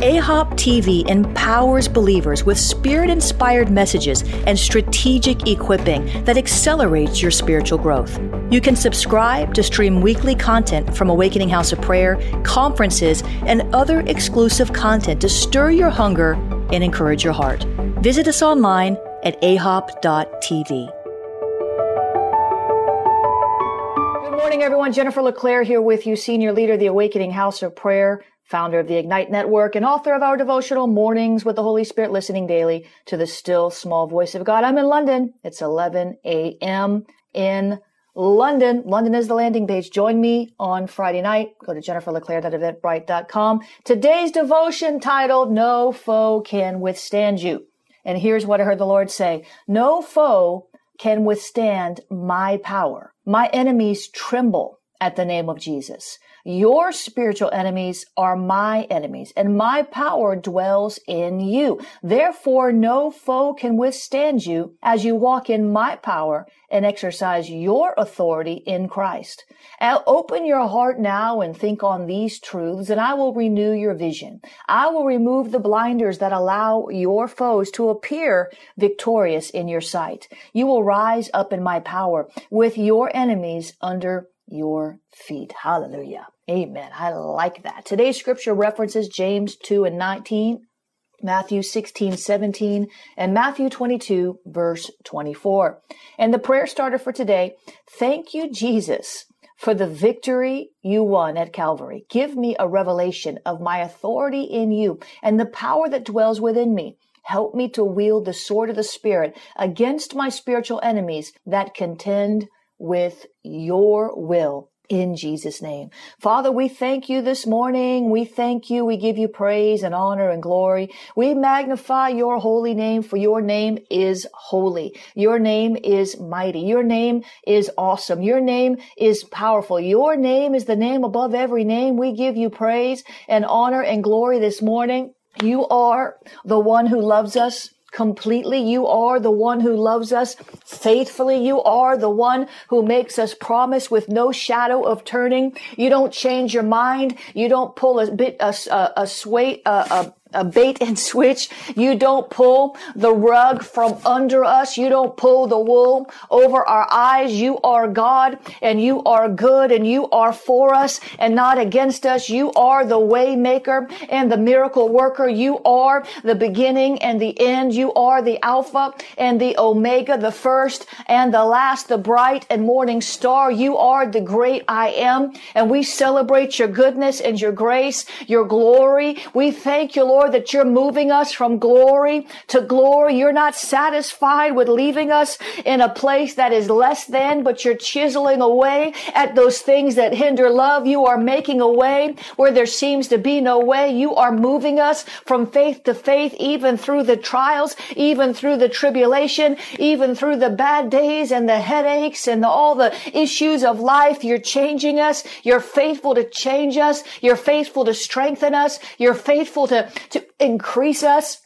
AHOP TV empowers believers with spirit inspired messages and strategic equipping that accelerates your spiritual growth. You can subscribe to stream weekly content from Awakening House of Prayer, conferences, and other exclusive content to stir your hunger and encourage your heart. Visit us online at ahop.tv. Good morning, everyone. Jennifer LeClaire here with you, Senior Leader of the Awakening House of Prayer founder of the Ignite Network and author of our devotional Mornings with the Holy Spirit, listening daily to the still small voice of God. I'm in London. It's 11 a.m. in London. London is the landing page. Join me on Friday night. Go to jenniferleclaire.eventbrite.com. Today's devotion titled, No Foe Can Withstand You. And here's what I heard the Lord say. No foe can withstand my power. My enemies tremble at the name of Jesus. Your spiritual enemies are my enemies, and my power dwells in you. Therefore, no foe can withstand you as you walk in my power and exercise your authority in Christ. I'll open your heart now and think on these truths, and I will renew your vision. I will remove the blinders that allow your foes to appear victorious in your sight. You will rise up in my power with your enemies under your feet. Hallelujah. Amen. I like that. Today's scripture references James 2 and 19, Matthew 16, 17, and Matthew 22, verse 24. And the prayer starter for today, thank you, Jesus, for the victory you won at Calvary. Give me a revelation of my authority in you and the power that dwells within me. Help me to wield the sword of the Spirit against my spiritual enemies that contend with your will in Jesus' name. Father, we thank you this morning. We thank you. We give you praise and honor and glory. We magnify your holy name for your name is holy. Your name is mighty. Your name is awesome. Your name is powerful. Your name is the name above every name. We give you praise and honor and glory this morning. You are the one who loves us completely. You are the one who loves us faithfully. You are the one who makes us promise with no shadow of turning. You don't change your mind. You don't pull a bit, a, a, a sway, a, a a bait and switch. You don't pull the rug from under us. You don't pull the wool over our eyes. You are God and you are good and you are for us and not against us. You are the way maker and the miracle worker. You are the beginning and the end. You are the Alpha and the Omega, the first and the last, the bright and morning star. You are the great I am and we celebrate your goodness and your grace, your glory. We thank you, Lord Lord, that you're moving us from glory to glory. You're not satisfied with leaving us in a place that is less than, but you're chiseling away at those things that hinder love. You are making a way where there seems to be no way. You are moving us from faith to faith, even through the trials, even through the tribulation, even through the bad days and the headaches and the, all the issues of life. You're changing us. You're faithful to change us. You're faithful to strengthen us. You're faithful to, to increase us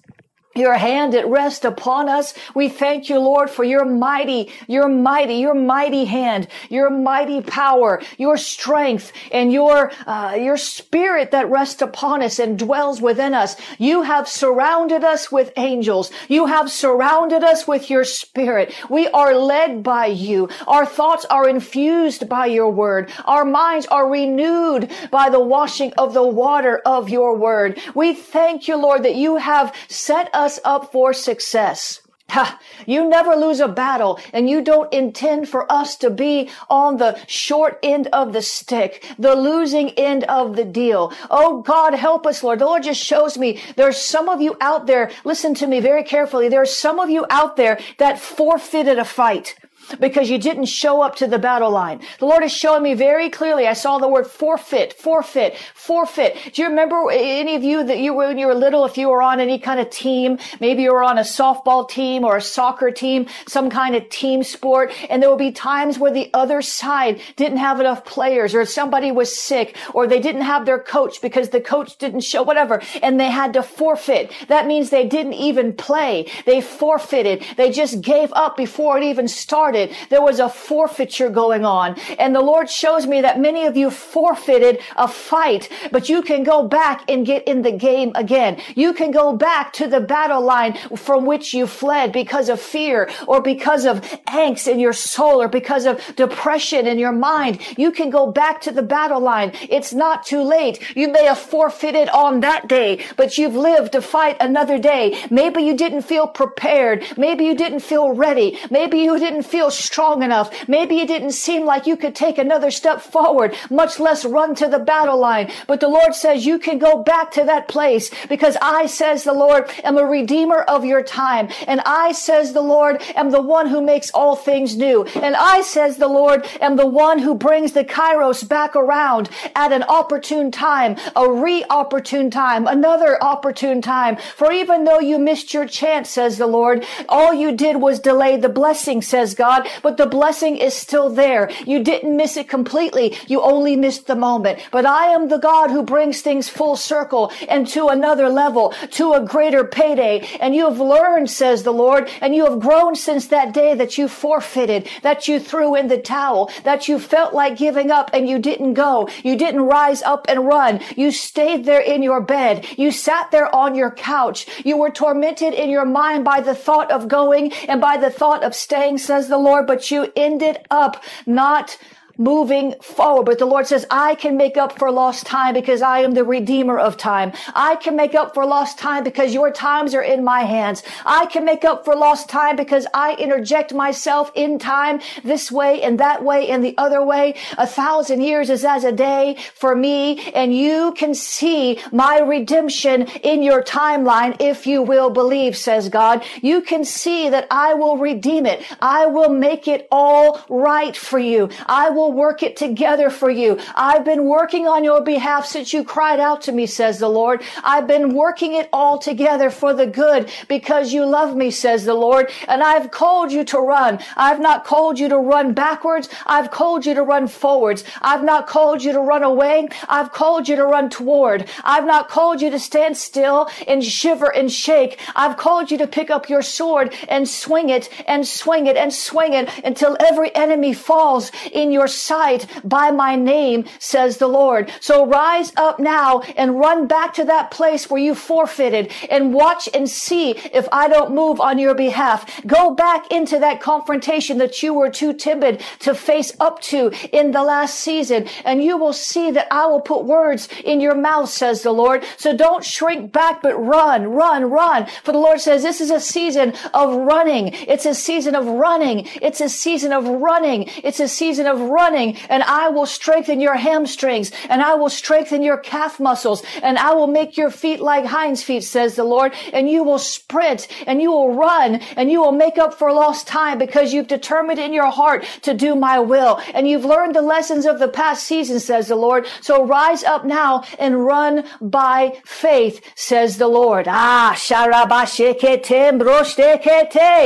your hand at rest upon us. We thank you, Lord, for your mighty, your mighty, your mighty hand, your mighty power, your strength, and your, uh, your spirit that rests upon us and dwells within us. You have surrounded us with angels. You have surrounded us with your spirit. We are led by you. Our thoughts are infused by your word. Our minds are renewed by the washing of the water of your word. We thank you, Lord, that you have set us us up for success. Ha, you never lose a battle and you don't intend for us to be on the short end of the stick, the losing end of the deal. Oh God, help us, Lord. The Lord just shows me there's some of you out there. Listen to me very carefully. There's some of you out there that forfeited a fight because you didn't show up to the battle line. The Lord is showing me very clearly. I saw the word forfeit, forfeit, forfeit. Do you remember any of you that you were when you were little, if you were on any kind of team, maybe you were on a softball team or a soccer team, some kind of team sport, and there would be times where the other side didn't have enough players or somebody was sick or they didn't have their coach because the coach didn't show whatever and they had to forfeit. That means they didn't even play. They forfeited. They just gave up before it even started started, there was a forfeiture going on. And the Lord shows me that many of you forfeited a fight, but you can go back and get in the game again. You can go back to the battle line from which you fled because of fear or because of angst in your soul or because of depression in your mind. You can go back to the battle line. It's not too late. You may have forfeited on that day, but you've lived to fight another day. Maybe you didn't feel prepared. Maybe you didn't feel ready. Maybe you didn't feel feel strong enough. Maybe it didn't seem like you could take another step forward, much less run to the battle line. But the Lord says you can go back to that place because I, says the Lord, am a redeemer of your time. And I, says the Lord, am the one who makes all things new. And I, says the Lord, am the one who brings the kairos back around at an opportune time, a re-opportune time, another opportune time. For even though you missed your chance, says the Lord, all you did was delay the blessing, says God. God, but the blessing is still there. You didn't miss it completely. You only missed the moment. But I am the God who brings things full circle and to another level, to a greater payday. And you have learned, says the Lord, and you have grown since that day that you forfeited, that you threw in the towel, that you felt like giving up and you didn't go. You didn't rise up and run. You stayed there in your bed. You sat there on your couch. You were tormented in your mind by the thought of going and by the thought of staying, says the Lord, but you ended up not moving forward. But the Lord says, I can make up for lost time because I am the redeemer of time. I can make up for lost time because your times are in my hands. I can make up for lost time because I interject myself in time this way and that way and the other way. A thousand years is as a day for me and you can see my redemption in your timeline if you will believe, says God. You can see that I will redeem it. I will make it all right for you. I will will work it together for you. I've been working on your behalf since you cried out to me, says the Lord. I've been working it all together for the good because you love me, says the Lord. And I've called you to run. I've not called you to run backwards. I've called you to run forwards. I've not called you to run away. I've called you to run toward. I've not called you to stand still and shiver and shake. I've called you to pick up your sword and swing it and swing it and swing it until every enemy falls in your sight by my name, says the Lord. So rise up now and run back to that place where you forfeited and watch and see if I don't move on your behalf. Go back into that confrontation that you were too timid to face up to in the last season and you will see that I will put words in your mouth, says the Lord. So don't shrink back, but run, run, run. For the Lord says this is a season of running. It's a season of running. It's a season of running. It's a season of running running and I will strengthen your hamstrings and I will strengthen your calf muscles and I will make your feet like hinds feet, says the Lord. And you will sprint and you will run and you will make up for lost time because you've determined in your heart to do my will. And you've learned the lessons of the past season, says the Lord. So rise up now and run by faith, says the Lord. Ah,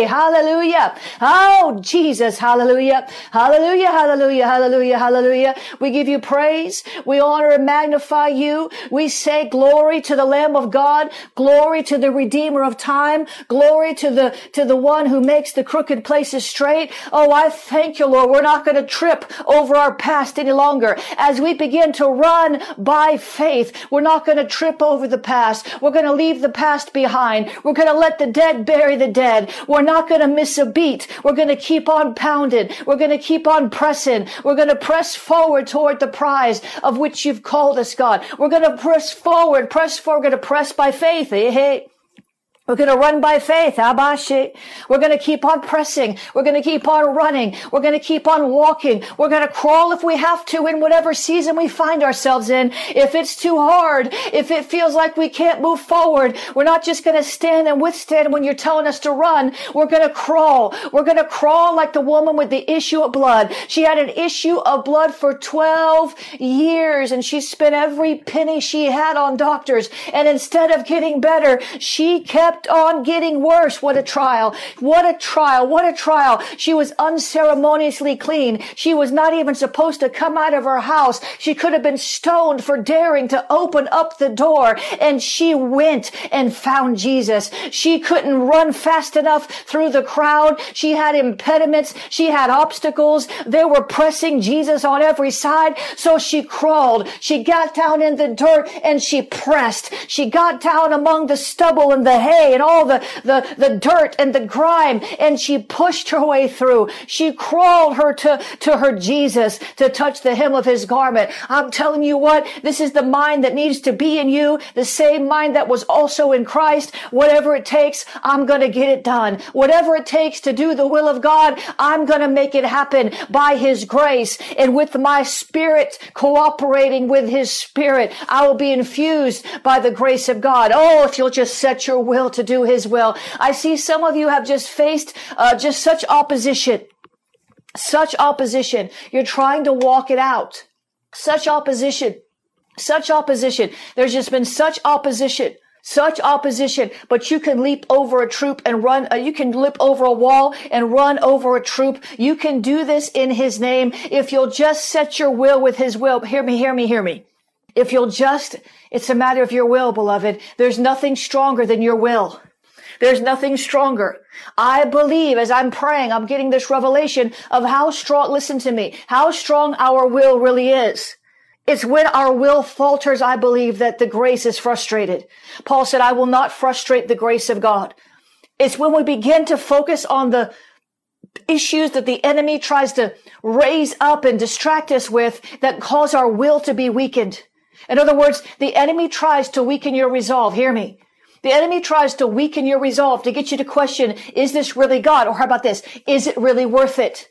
hallelujah. Oh, Jesus, hallelujah. Hallelujah, hallelujah, hallelujah, hallelujah. We give you praise. We honor and magnify you. We say glory to the Lamb of God, glory to the Redeemer of time, glory to the, to the one who makes the crooked places straight. Oh, I thank you, Lord. We're not going to trip over our past any longer. As we begin to run by faith, we're not going to trip over the past. We're going to leave the past behind. We're going to let the dead bury the dead. We're not going to miss a beat. We're going to keep on pounding. We're going to keep on pressing. We're going to press forward toward the prize of which you've called us, God. We're going to press forward, press forward, we're going to press by faith. Eh, hey, hey. We're going to run by faith. Abashi. We're going to keep on pressing. We're going to keep on running. We're going to keep on walking. We're going to crawl if we have to in whatever season we find ourselves in. If it's too hard, if it feels like we can't move forward, we're not just going to stand and withstand when you're telling us to run. We're going to crawl. We're going to crawl like the woman with the issue of blood. She had an issue of blood for 12 years and she spent every penny she had on doctors. And instead of getting better, she kept kept on getting worse. What a trial. What a trial. What a trial. She was unceremoniously clean. She was not even supposed to come out of her house. She could have been stoned for daring to open up the door. And she went and found Jesus. She couldn't run fast enough through the crowd. She had impediments. She had obstacles. They were pressing Jesus on every side. So she crawled. She got down in the dirt and she pressed. She got down among the stubble and the hay and all the, the, the dirt and the grime. And she pushed her way through. She crawled her to, to her Jesus to touch the hem of his garment. I'm telling you what, this is the mind that needs to be in you. The same mind that was also in Christ. Whatever it takes, I'm going to get it done. Whatever it takes to do the will of God, I'm going to make it happen by his grace and with my spirit cooperating with his spirit. I will be infused by the grace of God. Oh, if you'll just set your will to do his will. I see some of you have just faced uh, just such opposition. Such opposition. You're trying to walk it out. Such opposition. Such opposition. There's just been such opposition such opposition, but you can leap over a troop and run, uh, you can leap over a wall and run over a troop. You can do this in his name if you'll just set your will with his will. Hear me, hear me, hear me. If you'll just, it's a matter of your will, beloved. There's nothing stronger than your will. There's nothing stronger. I believe as I'm praying, I'm getting this revelation of how strong, listen to me, how strong our will really is. It's when our will falters, I believe, that the grace is frustrated. Paul said, I will not frustrate the grace of God. It's when we begin to focus on the issues that the enemy tries to raise up and distract us with that cause our will to be weakened. In other words, the enemy tries to weaken your resolve. Hear me. The enemy tries to weaken your resolve to get you to question, is this really God? Or how about this? Is it really worth it?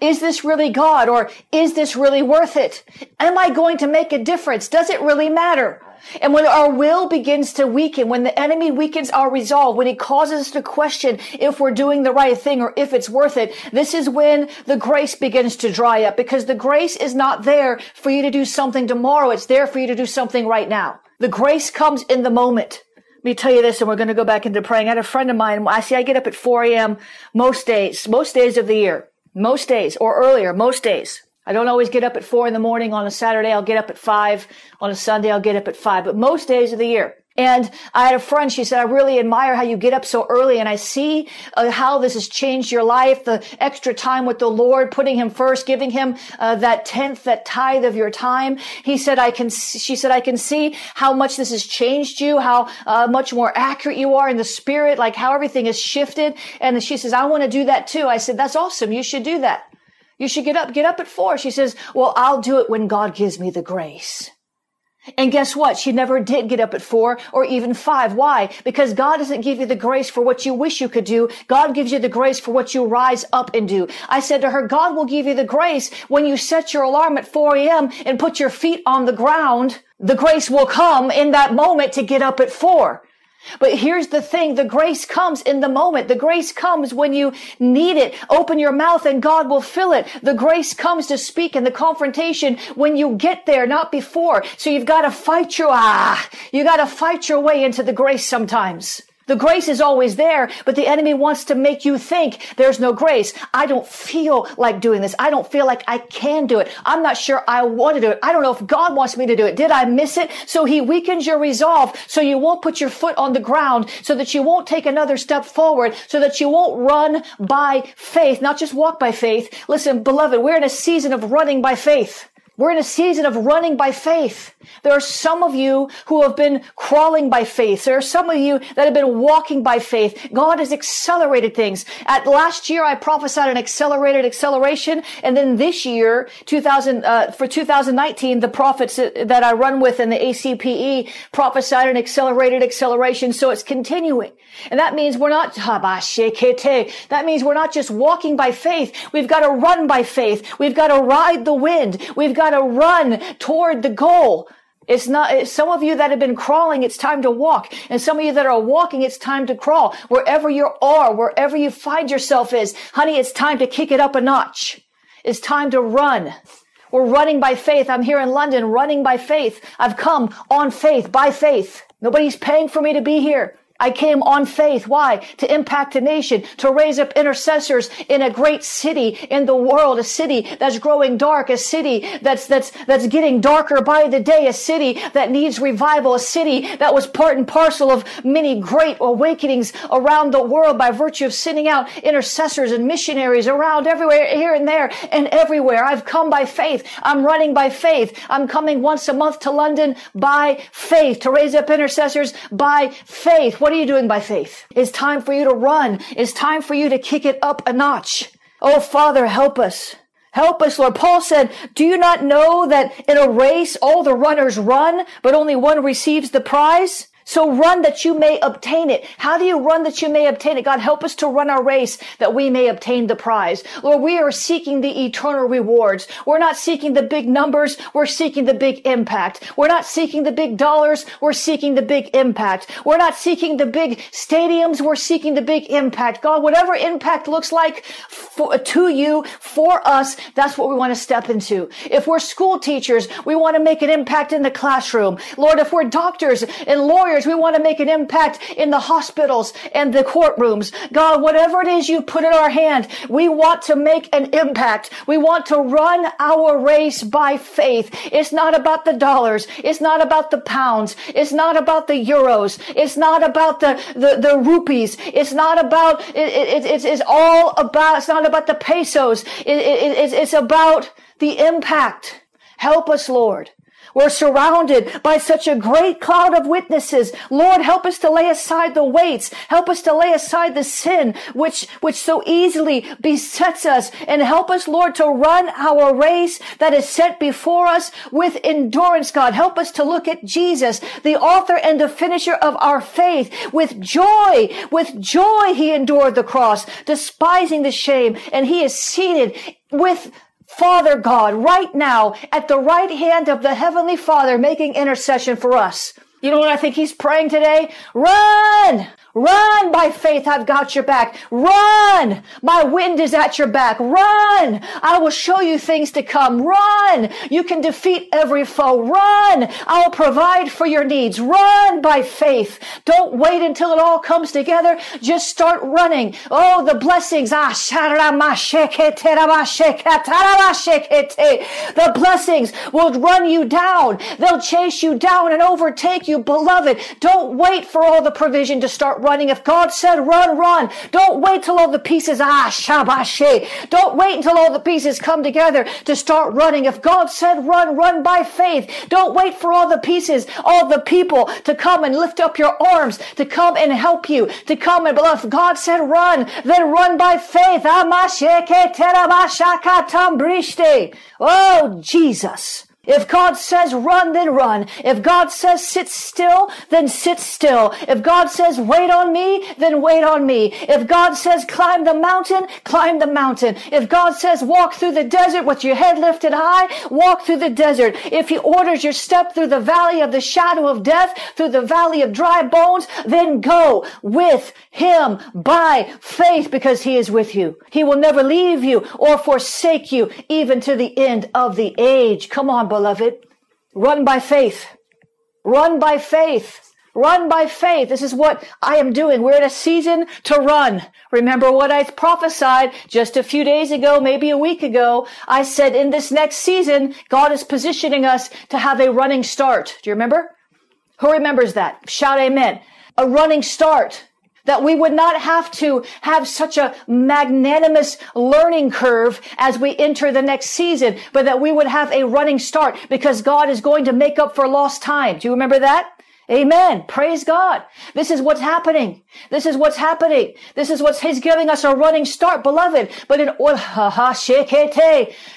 Is this really God? Or is this really worth it? Am I going to make a difference? Does it really matter? And when our will begins to weaken, when the enemy weakens our resolve, when he causes us to question if we're doing the right thing or if it's worth it, this is when the grace begins to dry up because the grace is not there for you to do something tomorrow. It's there for you to do something right now. The grace comes in the moment. Let me tell you this, and we're going to go back into praying. I had a friend of mine. I see I get up at 4 a.m. most days, most days of the year, most days or earlier, most days. I don't always get up at four in the morning on a Saturday. I'll get up at five. On a Sunday, I'll get up at five, but most days of the year. And I had a friend, she said, I really admire how you get up so early and I see uh, how this has changed your life, the extra time with the Lord, putting him first, giving him uh, that tenth, that tithe of your time. He said, I can, she said, I can see how much this has changed you, how uh, much more accurate you are in the spirit, like how everything has shifted. And she says, I want to do that too. I said, that's awesome. You should do that. You should get up, get up at four. She says, well, I'll do it when God gives me the grace. And guess what? She never did get up at four or even five. Why? Because God doesn't give you the grace for what you wish you could do. God gives you the grace for what you rise up and do. I said to her, God will give you the grace when you set your alarm at 4 a.m. and put your feet on the ground. The grace will come in that moment to get up at four. But here's the thing. The grace comes in the moment. The grace comes when you need it. Open your mouth and God will fill it. The grace comes to speak in the confrontation when you get there, not before. So you've got to fight your, ah, you got to fight your way into the grace sometimes. The grace is always there, but the enemy wants to make you think there's no grace. I don't feel like doing this. I don't feel like I can do it. I'm not sure I want to do it. I don't know if God wants me to do it. Did I miss it? So he weakens your resolve so you won't put your foot on the ground so that you won't take another step forward so that you won't run by faith, not just walk by faith. Listen, beloved, we're in a season of running by faith. We're in a season of running by faith. There are some of you who have been crawling by faith. There are some of you that have been walking by faith. God has accelerated things. At last year, I prophesied an accelerated acceleration. And then this year, 2000, uh, for 2019, the prophets that I run with in the ACPE prophesied an accelerated acceleration. So it's continuing. And that means we're not, that means we're not just walking by faith. We've got to run by faith. We've got to ride the wind. We've got got to run toward the goal. It's not, some of you that have been crawling, it's time to walk. And some of you that are walking, it's time to crawl. Wherever you are, wherever you find yourself is, honey, it's time to kick it up a notch. It's time to run. We're running by faith. I'm here in London running by faith. I've come on faith, by faith. Nobody's paying for me to be here. I came on faith. Why? To impact a nation, to raise up intercessors in a great city in the world, a city that's growing dark, a city that's, that's, that's getting darker by the day, a city that needs revival, a city that was part and parcel of many great awakenings around the world by virtue of sending out intercessors and missionaries around everywhere, here and there and everywhere. I've come by faith. I'm running by faith. I'm coming once a month to London by faith, to raise up intercessors by faith. What are you doing by faith? It's time for you to run. It's time for you to kick it up a notch. Oh, Father, help us. Help us, Lord. Paul said, do you not know that in a race all the runners run, but only one receives the prize? So run that you may obtain it. How do you run that you may obtain it? God, help us to run our race that we may obtain the prize. Lord, we are seeking the eternal rewards. We're not seeking the big numbers. We're seeking the big impact. We're not seeking the big dollars. We're seeking the big impact. We're not seeking the big stadiums. We're seeking the big impact. God, whatever impact looks like for, to you, for us, that's what we want to step into. If we're school teachers, we want to make an impact in the classroom. Lord, if we're doctors and lawyers, we want to make an impact in the hospitals and the courtrooms. God, whatever it is you put in our hand, we want to make an impact. We want to run our race by faith. It's not about the dollars. It's not about the pounds. It's not about the euros. It's not about the, the, the rupees. It's not about, it, it, it's, it's all about, it's not about the pesos. It, it, it's, it's about the impact. Help us, Lord. We're surrounded by such a great cloud of witnesses. Lord, help us to lay aside the weights. Help us to lay aside the sin which, which so easily besets us and help us, Lord, to run our race that is set before us with endurance, God. Help us to look at Jesus, the author and the finisher of our faith with joy. With joy, he endured the cross, despising the shame, and he is seated with Father God right now at the right hand of the Heavenly Father making intercession for us. You know what I think he's praying today? Run! Run by faith. I've got your back. Run. My wind is at your back. Run. I will show you things to come. Run. You can defeat every foe. Run. I'll provide for your needs. Run by faith. Don't wait until it all comes together. Just start running. Oh, the blessings. Ah, the blessings will run you down. They'll chase you down and overtake you, beloved. Don't wait for all the provision to start running. If God said run, run. Don't wait till all the pieces, ah, shabashe. Don't wait until all the pieces come together to start running. If God said run, run by faith. Don't wait for all the pieces, all the people to come and lift up your arms, to come and help you, to come and believe. If God said run, then run by faith. Oh, Jesus. If God says run, then run. If God says sit still, then sit still. If God says wait on me, then wait on me. If God says climb the mountain, climb the mountain. If God says walk through the desert with your head lifted high, walk through the desert. If he orders your step through the valley of the shadow of death, through the valley of dry bones, then go with him by faith because he is with you. He will never leave you or forsake you even to the end of the age. Come on, beloved. Run by faith. Run by faith. Run by faith. This is what I am doing. We're in a season to run. Remember what I prophesied just a few days ago, maybe a week ago. I said in this next season, God is positioning us to have a running start. Do you remember? Who remembers that? Shout amen. A running start. That we would not have to have such a magnanimous learning curve as we enter the next season, but that we would have a running start because God is going to make up for lost time. Do you remember that? Amen. Praise God. This is what's happening. This is what's happening. This is what's He's giving us a running start, beloved. But in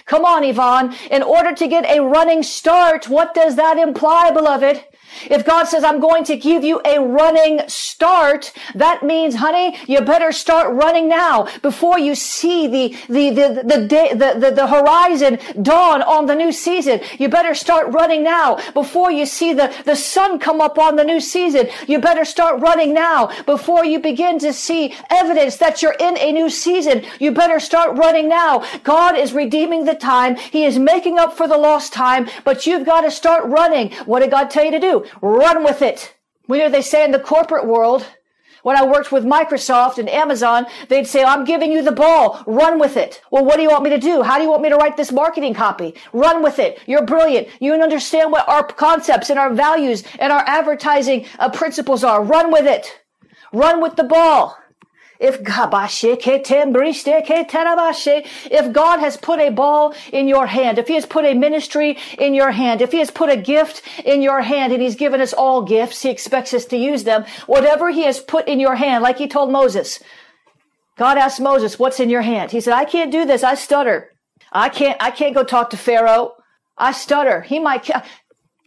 come on, Yvonne. In order to get a running start, what does that imply, beloved? If God says, I'm going to give you a running start, that means, honey, you better start running now before you see the, the, the, the, day, the, the, the horizon dawn on the new season. You better start running now before you see the, the sun come up on the new season. You better start running now before you begin to see evidence that you're in a new season. You better start running now. God is redeeming the time. He is making up for the lost time, but you've got to start running. What did God tell you to do? Run with it. Know they say in the corporate world, when I worked with Microsoft and Amazon, they'd say, I'm giving you the ball. Run with it. Well, what do you want me to do? How do you want me to write this marketing copy? Run with it. You're brilliant. You understand what our concepts and our values and our advertising uh, principles are. Run with it. Run with the ball. If if God has put a ball in your hand, if He has put a ministry in your hand, if He has put a gift in your hand, and He's given us all gifts, He expects us to use them. Whatever He has put in your hand, like He told Moses, God asked Moses, "What's in your hand?" He said, "I can't do this. I stutter. I can't. I can't go talk to Pharaoh. I stutter. He might.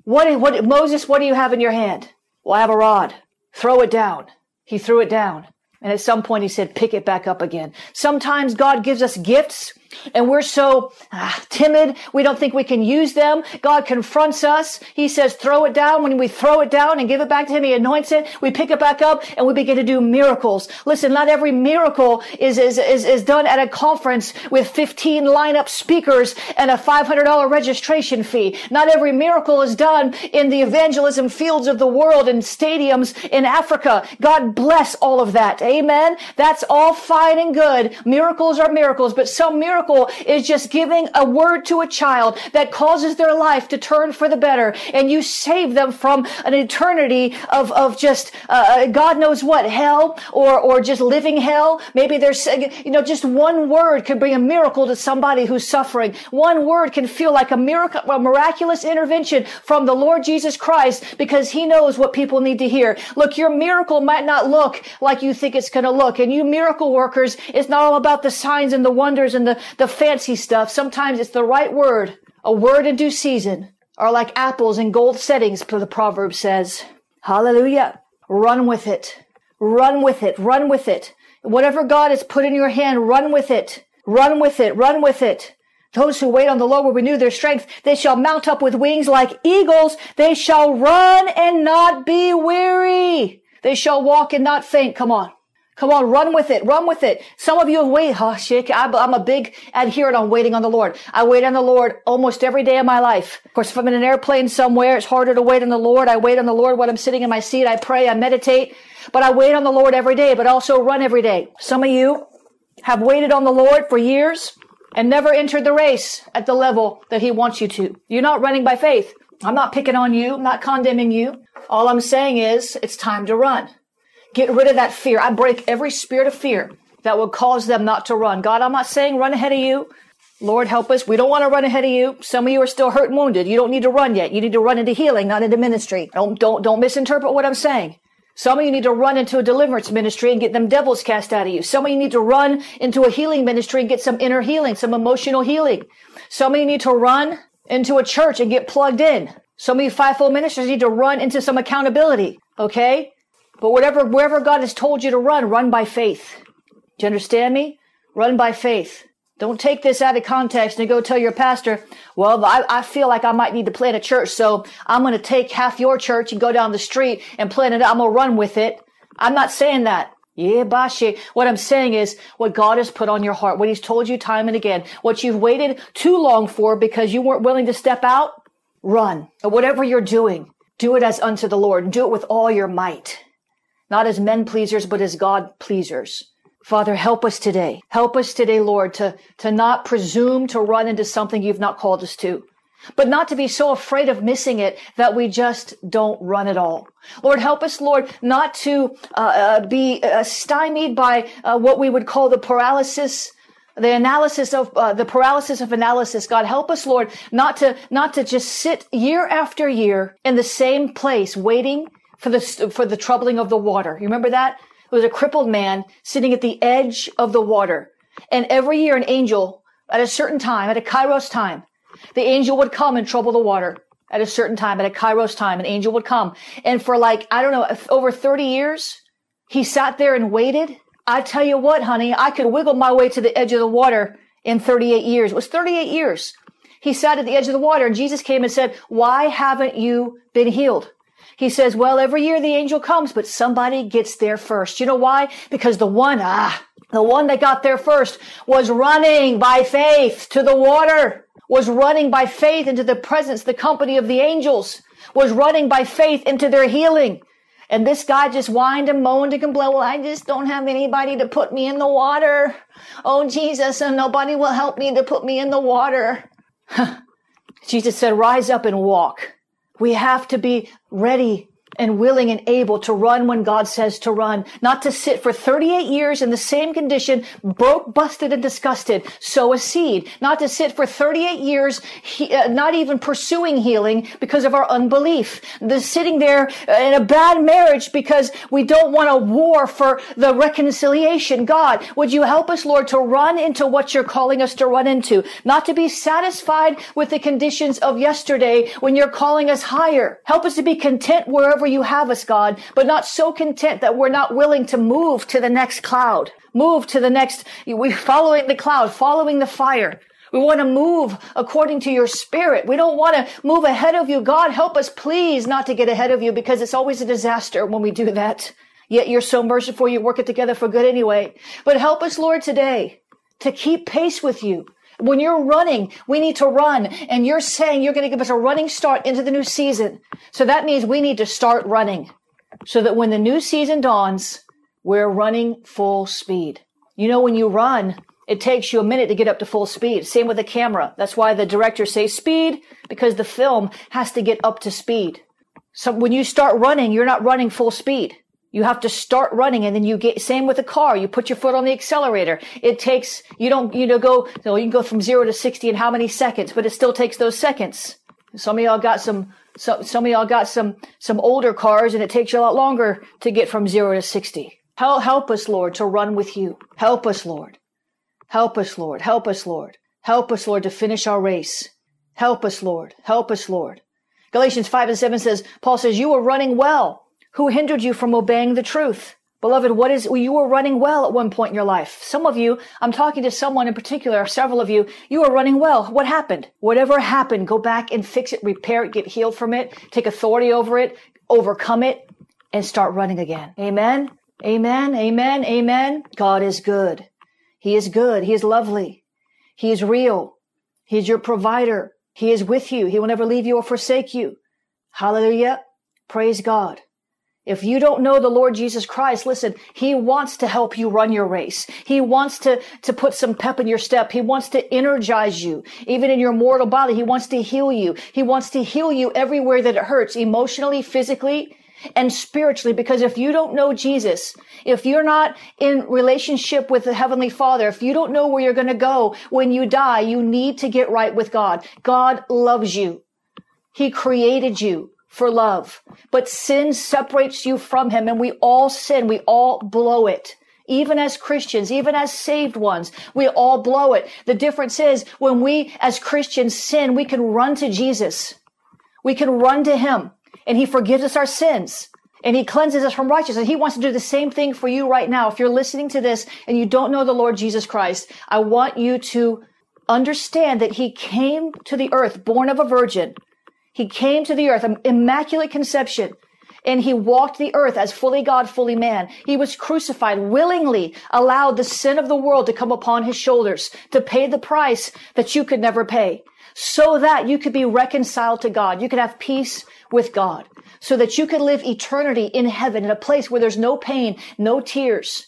What? What? Moses, what do you have in your hand? Well, I have a rod. Throw it down. He threw it down. And at some point he said, pick it back up again. Sometimes God gives us gifts and we're so ah, timid, we don't think we can use them. God confronts us. He says, throw it down. When we throw it down and give it back to Him, He anoints it. We pick it back up and we begin to do miracles. Listen, not every miracle is, is, is, is done at a conference with 15 lineup speakers and a $500 registration fee. Not every miracle is done in the evangelism fields of the world and stadiums in Africa. God bless all of that. Amen. That's all fine and good. Miracles are miracles, but some miracles miracle is just giving a word to a child that causes their life to turn for the better and you save them from an eternity of, of just, uh, uh, God knows what, hell or, or just living hell. Maybe there's, you know, just one word could bring a miracle to somebody who's suffering. One word can feel like a miracle, a miraculous intervention from the Lord Jesus Christ because he knows what people need to hear. Look, your miracle might not look like you think it's going to look. And you miracle workers, it's not all about the signs and the wonders and the, the fancy stuff. Sometimes it's the right word. A word in due season are like apples in gold settings, the proverb says. Hallelujah. Run with it. Run with it. Run with it. Whatever God has put in your hand, run with it. Run with it. Run with it. Those who wait on the Lord will renew their strength. They shall mount up with wings like eagles. They shall run and not be weary. They shall walk and not faint. Come on. Come on, run with it, run with it. Some of you have waited. Huh, shake. I'm a big adherent on waiting on the Lord. I wait on the Lord almost every day of my life. Of course, if I'm in an airplane somewhere, it's harder to wait on the Lord. I wait on the Lord when I'm sitting in my seat. I pray, I meditate, but I wait on the Lord every day, but also run every day. Some of you have waited on the Lord for years and never entered the race at the level that he wants you to. You're not running by faith. I'm not picking on you. I'm not condemning you. All I'm saying is it's time to run. Get rid of that fear. I break every spirit of fear that would cause them not to run. God, I'm not saying run ahead of you. Lord, help us. We don't want to run ahead of you. Some of you are still hurt and wounded. You don't need to run yet. You need to run into healing, not into ministry. Don't, don't, don't misinterpret what I'm saying. Some of you need to run into a deliverance ministry and get them devils cast out of you. Some of you need to run into a healing ministry and get some inner healing, some emotional healing. Some of you need to run into a church and get plugged in. Some of you fivefold ministers need to run into some accountability. Okay? But whatever, wherever God has told you to run, run by faith. Do you understand me? Run by faith. Don't take this out of context and go tell your pastor, well, I, I feel like I might need to plant a church, so I'm going to take half your church and go down the street and plant it. I'm going to run with it. I'm not saying that. Yeah, bashi. What I'm saying is what God has put on your heart, what He's told you time and again, what you've waited too long for because you weren't willing to step out, run. Whatever you're doing, do it as unto the Lord. Do it with all your might not as men pleasers, but as God pleasers. Father, help us today. Help us today, Lord, to, to not presume to run into something you've not called us to. but not to be so afraid of missing it that we just don't run at all. Lord, help us, Lord, not to uh, uh, be uh, stymied by uh, what we would call the paralysis the analysis of uh, the paralysis of analysis god help us lord not to not to just sit year after year in the same place waiting for the for the troubling of the water you remember that it was a crippled man sitting at the edge of the water and every year an angel at a certain time at a kairos time the angel would come and trouble the water at a certain time, at a kairos time, an angel would come. And for like, I don't know, over 30 years, he sat there and waited. I tell you what, honey, I could wiggle my way to the edge of the water in 38 years. It was 38 years. He sat at the edge of the water and Jesus came and said, why haven't you been healed? He says, well, every year the angel comes, but somebody gets there first. You know why? Because the one, ah, the one that got there first was running by faith to the water was running by faith into the presence, the company of the angels, was running by faith into their healing. And this guy just whined and moaned and complained, well, I just don't have anybody to put me in the water. Oh, Jesus, and nobody will help me to put me in the water. Jesus said, rise up and walk. We have to be ready and willing and able to run when God says to run, not to sit for 38 years in the same condition, broke, busted, and disgusted, sow a seed, not to sit for 38 years, he, uh, not even pursuing healing because of our unbelief, the sitting there in a bad marriage because we don't want a war for the reconciliation. God, would you help us, Lord, to run into what you're calling us to run into, not to be satisfied with the conditions of yesterday when you're calling us higher. Help us to be content wherever you have us, God, but not so content that we're not willing to move to the next cloud, move to the next, we following the cloud, following the fire. We want to move according to your spirit. We don't want to move ahead of you. God, help us please not to get ahead of you because it's always a disaster when we do that. Yet you're so merciful. You work it together for good anyway. But help us, Lord, today to keep pace with you, when you're running, we need to run. And you're saying you're going to give us a running start into the new season. So that means we need to start running so that when the new season dawns, we're running full speed. You know, when you run, it takes you a minute to get up to full speed. Same with the camera. That's why the director says speed because the film has to get up to speed. So when you start running, you're not running full speed. You have to start running and then you get, same with a car, you put your foot on the accelerator. It takes, you don't, you know, go, you, you can go from zero to 60 in how many seconds, but it still takes those seconds. Some of y'all got some, some, some of y'all got some, some older cars and it takes you a lot longer to get from zero to 60. Help, help us, Lord, to run with you. Help us, Lord. Help us, Lord. Help us, Lord. Help us, Lord, to finish our race. Help us, Lord. Help us, Lord. Galatians 5 and 7 says, Paul says, you are running well. Who hindered you from obeying the truth? Beloved, what is, you were running well at one point in your life. Some of you, I'm talking to someone in particular, several of you, you were running well. What happened? Whatever happened, go back and fix it, repair it, get healed from it, take authority over it, overcome it, and start running again. Amen. Amen. Amen. Amen. God is good. He is good. He is lovely. He is real. He is your provider. He is with you. He will never leave you or forsake you. Hallelujah. Praise God. If you don't know the Lord Jesus Christ, listen, He wants to help you run your race. He wants to, to put some pep in your step. He wants to energize you. Even in your mortal body, He wants to heal you. He wants to heal you everywhere that it hurts, emotionally, physically, and spiritually. Because if you don't know Jesus, if you're not in relationship with the Heavenly Father, if you don't know where you're going to go when you die, you need to get right with God. God loves you. He created you for love. But sin separates you from him and we all sin. We all blow it. Even as Christians, even as saved ones, we all blow it. The difference is when we as Christians sin, we can run to Jesus. We can run to him and he forgives us our sins and he cleanses us from righteousness. He wants to do the same thing for you right now. If you're listening to this and you don't know the Lord Jesus Christ, I want you to understand that he came to the earth born of a virgin he came to the earth, immaculate conception, and he walked the earth as fully God, fully man. He was crucified, willingly allowed the sin of the world to come upon his shoulders, to pay the price that you could never pay, so that you could be reconciled to God. You could have peace with God, so that you could live eternity in heaven in a place where there's no pain, no tears,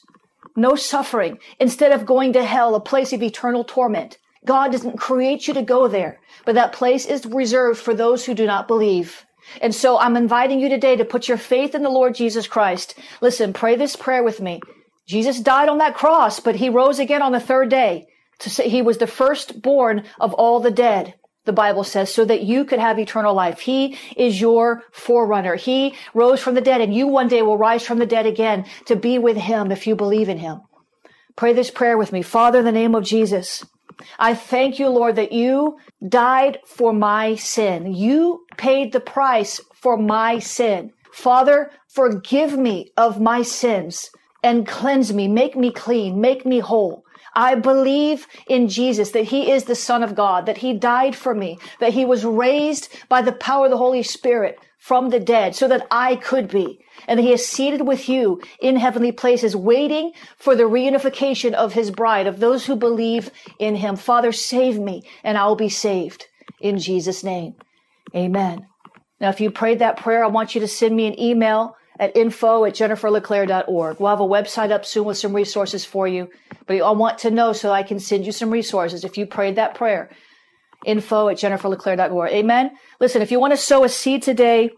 no suffering, instead of going to hell, a place of eternal torment. God doesn't create you to go there, but that place is reserved for those who do not believe. And so I'm inviting you today to put your faith in the Lord Jesus Christ. Listen, pray this prayer with me. Jesus died on that cross, but he rose again on the third day to say he was the firstborn of all the dead. The Bible says so that you could have eternal life. He is your forerunner. He rose from the dead and you one day will rise from the dead again to be with him if you believe in him. Pray this prayer with me. Father, in the name of Jesus, I thank you, Lord, that you died for my sin. You paid the price for my sin. Father, forgive me of my sins and cleanse me, make me clean, make me whole. I believe in Jesus, that he is the son of God, that he died for me, that he was raised by the power of the Holy Spirit from the dead so that I could be. And he is seated with you in heavenly places, waiting for the reunification of his bride, of those who believe in him. Father, save me and I'll be saved in Jesus name. Amen. Now, if you prayed that prayer, I want you to send me an email at info at jenniferleclaire.org. We'll have a website up soon with some resources for you, but I want to know so I can send you some resources if you prayed that prayer. Info at jenniferleclaire.org. Amen. Listen, if you want to sow a seed today,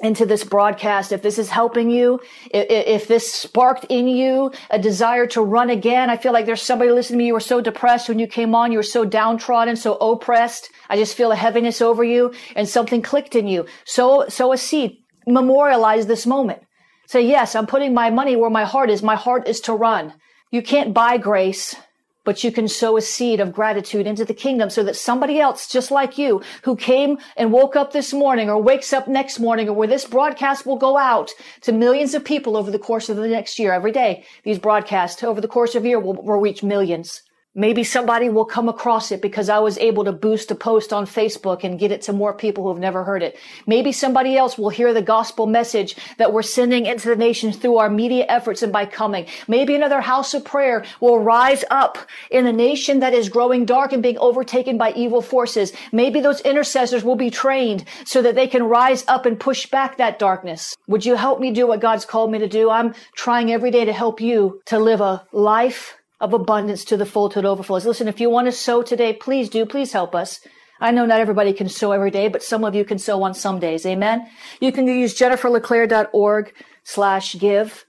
into this broadcast, if this is helping you, if, if, this sparked in you a desire to run again, I feel like there's somebody listening to me. You were so depressed when you came on. You were so downtrodden, so oppressed. I just feel a heaviness over you and something clicked in you. So, sow a seed memorialize this moment. Say, yes, I'm putting my money where my heart is. My heart is to run. You can't buy grace, but you can sow a seed of gratitude into the kingdom so that somebody else just like you who came and woke up this morning or wakes up next morning or where this broadcast will go out to millions of people over the course of the next year every day. These broadcasts over the course of a year will, will reach millions. Maybe somebody will come across it because I was able to boost a post on Facebook and get it to more people who have never heard it. Maybe somebody else will hear the gospel message that we're sending into the nations through our media efforts and by coming. Maybe another house of prayer will rise up in a nation that is growing dark and being overtaken by evil forces. Maybe those intercessors will be trained so that they can rise up and push back that darkness. Would you help me do what God's called me to do? I'm trying every day to help you to live a life of abundance to the full to it overflows. Listen, if you want to sow today, please do. Please help us. I know not everybody can sow every day, but some of you can sow on some days. Amen. You can use jenniferleclaire.org slash give.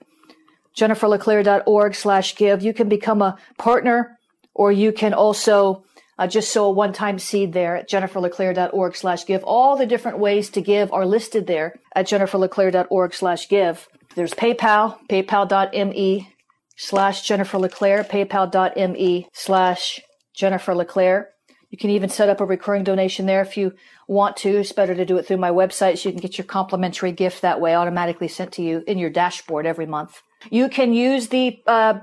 jenniferleclaire.org slash give. You can become a partner or you can also uh, just sow a one-time seed there at jenniferleclaire.org slash give. All the different ways to give are listed there at jenniferleclaire.org slash give. There's PayPal, paypal.me slash Jennifer LeClaire, paypal.me slash Jennifer LeClaire. You can even set up a recurring donation there if you want to. It's better to do it through my website so you can get your complimentary gift that way automatically sent to you in your dashboard every month. You can use the uh,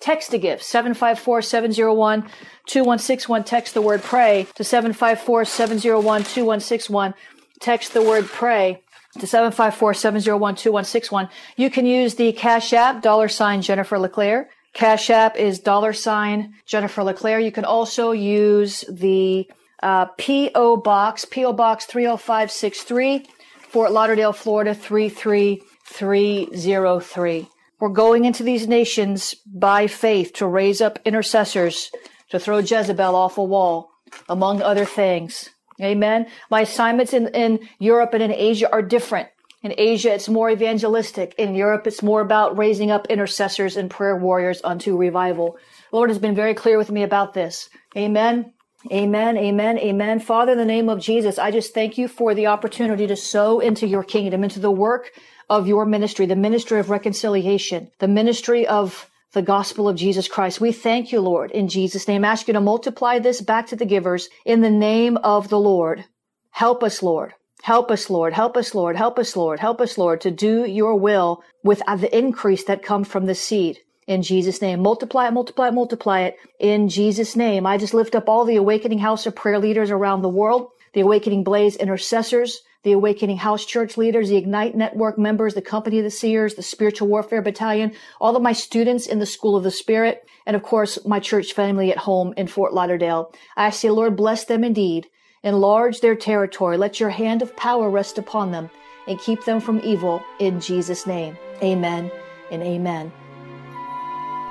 text to give 754-701-2161 text the word pray to 754-701-2161 text the word pray to 754-701-2161. You can use the Cash App, dollar sign Jennifer LeClaire. Cash App is dollar sign Jennifer LeClaire. You can also use the uh, P.O. Box, P.O. Box 30563, Fort Lauderdale, Florida 33303. We're going into these nations by faith to raise up intercessors to throw Jezebel off a wall, among other things. Amen. My assignments in, in Europe and in Asia are different. In Asia, it's more evangelistic. In Europe, it's more about raising up intercessors and prayer warriors unto revival. Lord has been very clear with me about this. Amen. Amen. Amen. Amen. Father, in the name of Jesus, I just thank you for the opportunity to sow into your kingdom, into the work of your ministry, the ministry of reconciliation, the ministry of the gospel of Jesus Christ. We thank you, Lord, in Jesus' name. Ask you to multiply this back to the givers in the name of the Lord. Help us, Lord. Help us, Lord. Help us, Lord. Help us, Lord. Help us, Lord, to do your will with uh, the increase that comes from the seed. In Jesus' name. Multiply it, multiply it, multiply it. In Jesus' name. I just lift up all the Awakening House of Prayer leaders around the world, the Awakening Blaze intercessors, the Awakening House Church leaders, the Ignite Network members, the Company of the Seers, the Spiritual Warfare Battalion, all of my students in the School of the Spirit, and of course, my church family at home in Fort Lauderdale. I say, Lord, bless them indeed. Enlarge their territory. Let your hand of power rest upon them and keep them from evil in Jesus' name. Amen and amen.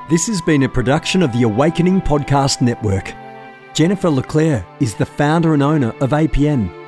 This has been a production of the Awakening Podcast Network. Jennifer LeClaire is the founder and owner of APN.